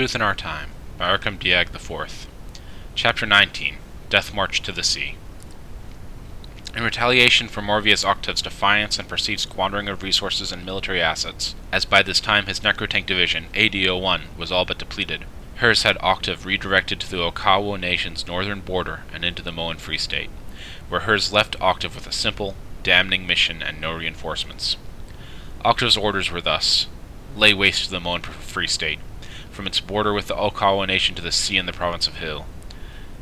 Truth in Our Time by Arkum Dyag IV. Chapter 19 Death March to the Sea. In retaliation for Morvius Octave's defiance and perceived squandering of resources and military assets, as by this time his Necrotank division, AD-01, was all but depleted, Hers had Octave redirected to the Okawo nation's northern border and into the Moan Free State, where Hers left Octave with a simple, damning mission and no reinforcements. Octave's orders were thus lay waste to the Moan Free State, from its border with the Okawa nation to the sea in the province of Hill.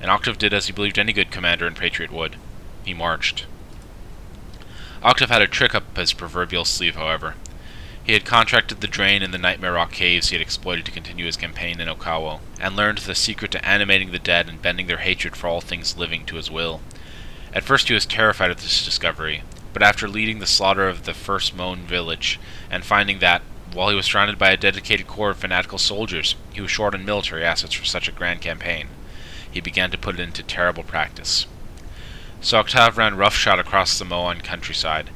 And Octave did as he believed any good commander and patriot would. He marched. Octave had a trick up his proverbial sleeve, however. He had contracted the drain in the Nightmare Rock caves he had exploited to continue his campaign in Okawo, and learned the secret to animating the dead and bending their hatred for all things living to his will. At first he was terrified at this discovery, but after leading the slaughter of the first Moan village, and finding that, while he was surrounded by a dedicated corps of fanatical soldiers, he was short on military assets for such a grand campaign. He began to put it into terrible practice. So Octave ran roughshod across the Moan countryside,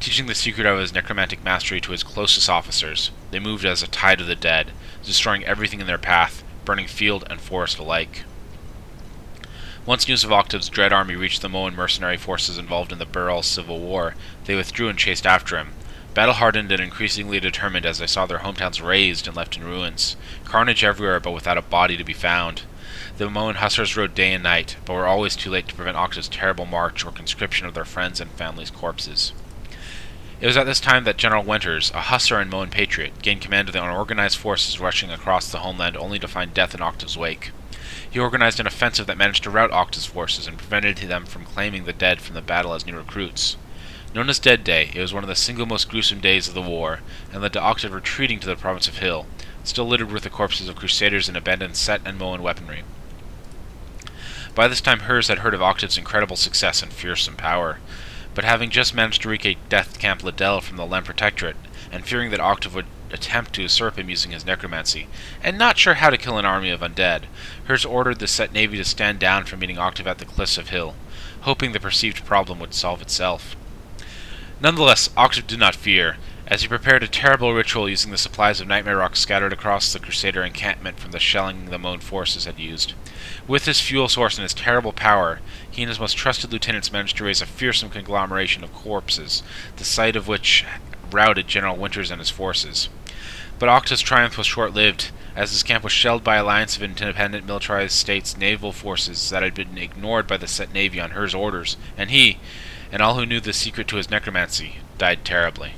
teaching the secret of his necromantic mastery to his closest officers. They moved as a tide of the dead, destroying everything in their path, burning field and forest alike. Once news of Octave's dread army reached the Moan mercenary forces involved in the Burrell Civil War, they withdrew and chased after him, Battle hardened and increasingly determined as they saw their hometowns razed and left in ruins. Carnage everywhere, but without a body to be found. The Moan hussars rode day and night, but were always too late to prevent Octave's terrible march or conscription of their friends' and families' corpses. It was at this time that General Winters, a hussar and Moan patriot, gained command of the unorganized forces rushing across the homeland only to find death in Octave's wake. He organized an offensive that managed to rout Octave's forces and prevented them from claiming the dead from the battle as new recruits. Known as Dead Day, it was one of the single most gruesome days of the war, and led to Octave retreating to the province of Hill, still littered with the corpses of crusaders and abandoned Set and Moan weaponry. By this time Hers had heard of Octave's incredible success and fearsome power, but having just managed to a death camp Liddell from the Lem Protectorate, and fearing that Octave would attempt to usurp him using his necromancy, and not sure how to kill an army of undead, Hers ordered the Set Navy to stand down from meeting Octave at the cliffs of Hill, hoping the perceived problem would solve itself. Nonetheless, Octave did not fear, as he prepared a terrible ritual using the supplies of Nightmare Rock scattered across the Crusader encampment from the shelling the Moan forces had used. With his fuel source and his terrible power, he and his most trusted lieutenants managed to raise a fearsome conglomeration of corpses, the sight of which routed General Winters and his forces. But Octave's triumph was short-lived, as his camp was shelled by alliance of independent militarized states' naval forces that had been ignored by the Set Navy on Hers orders, and he, and all who knew the secret to his necromancy died terribly.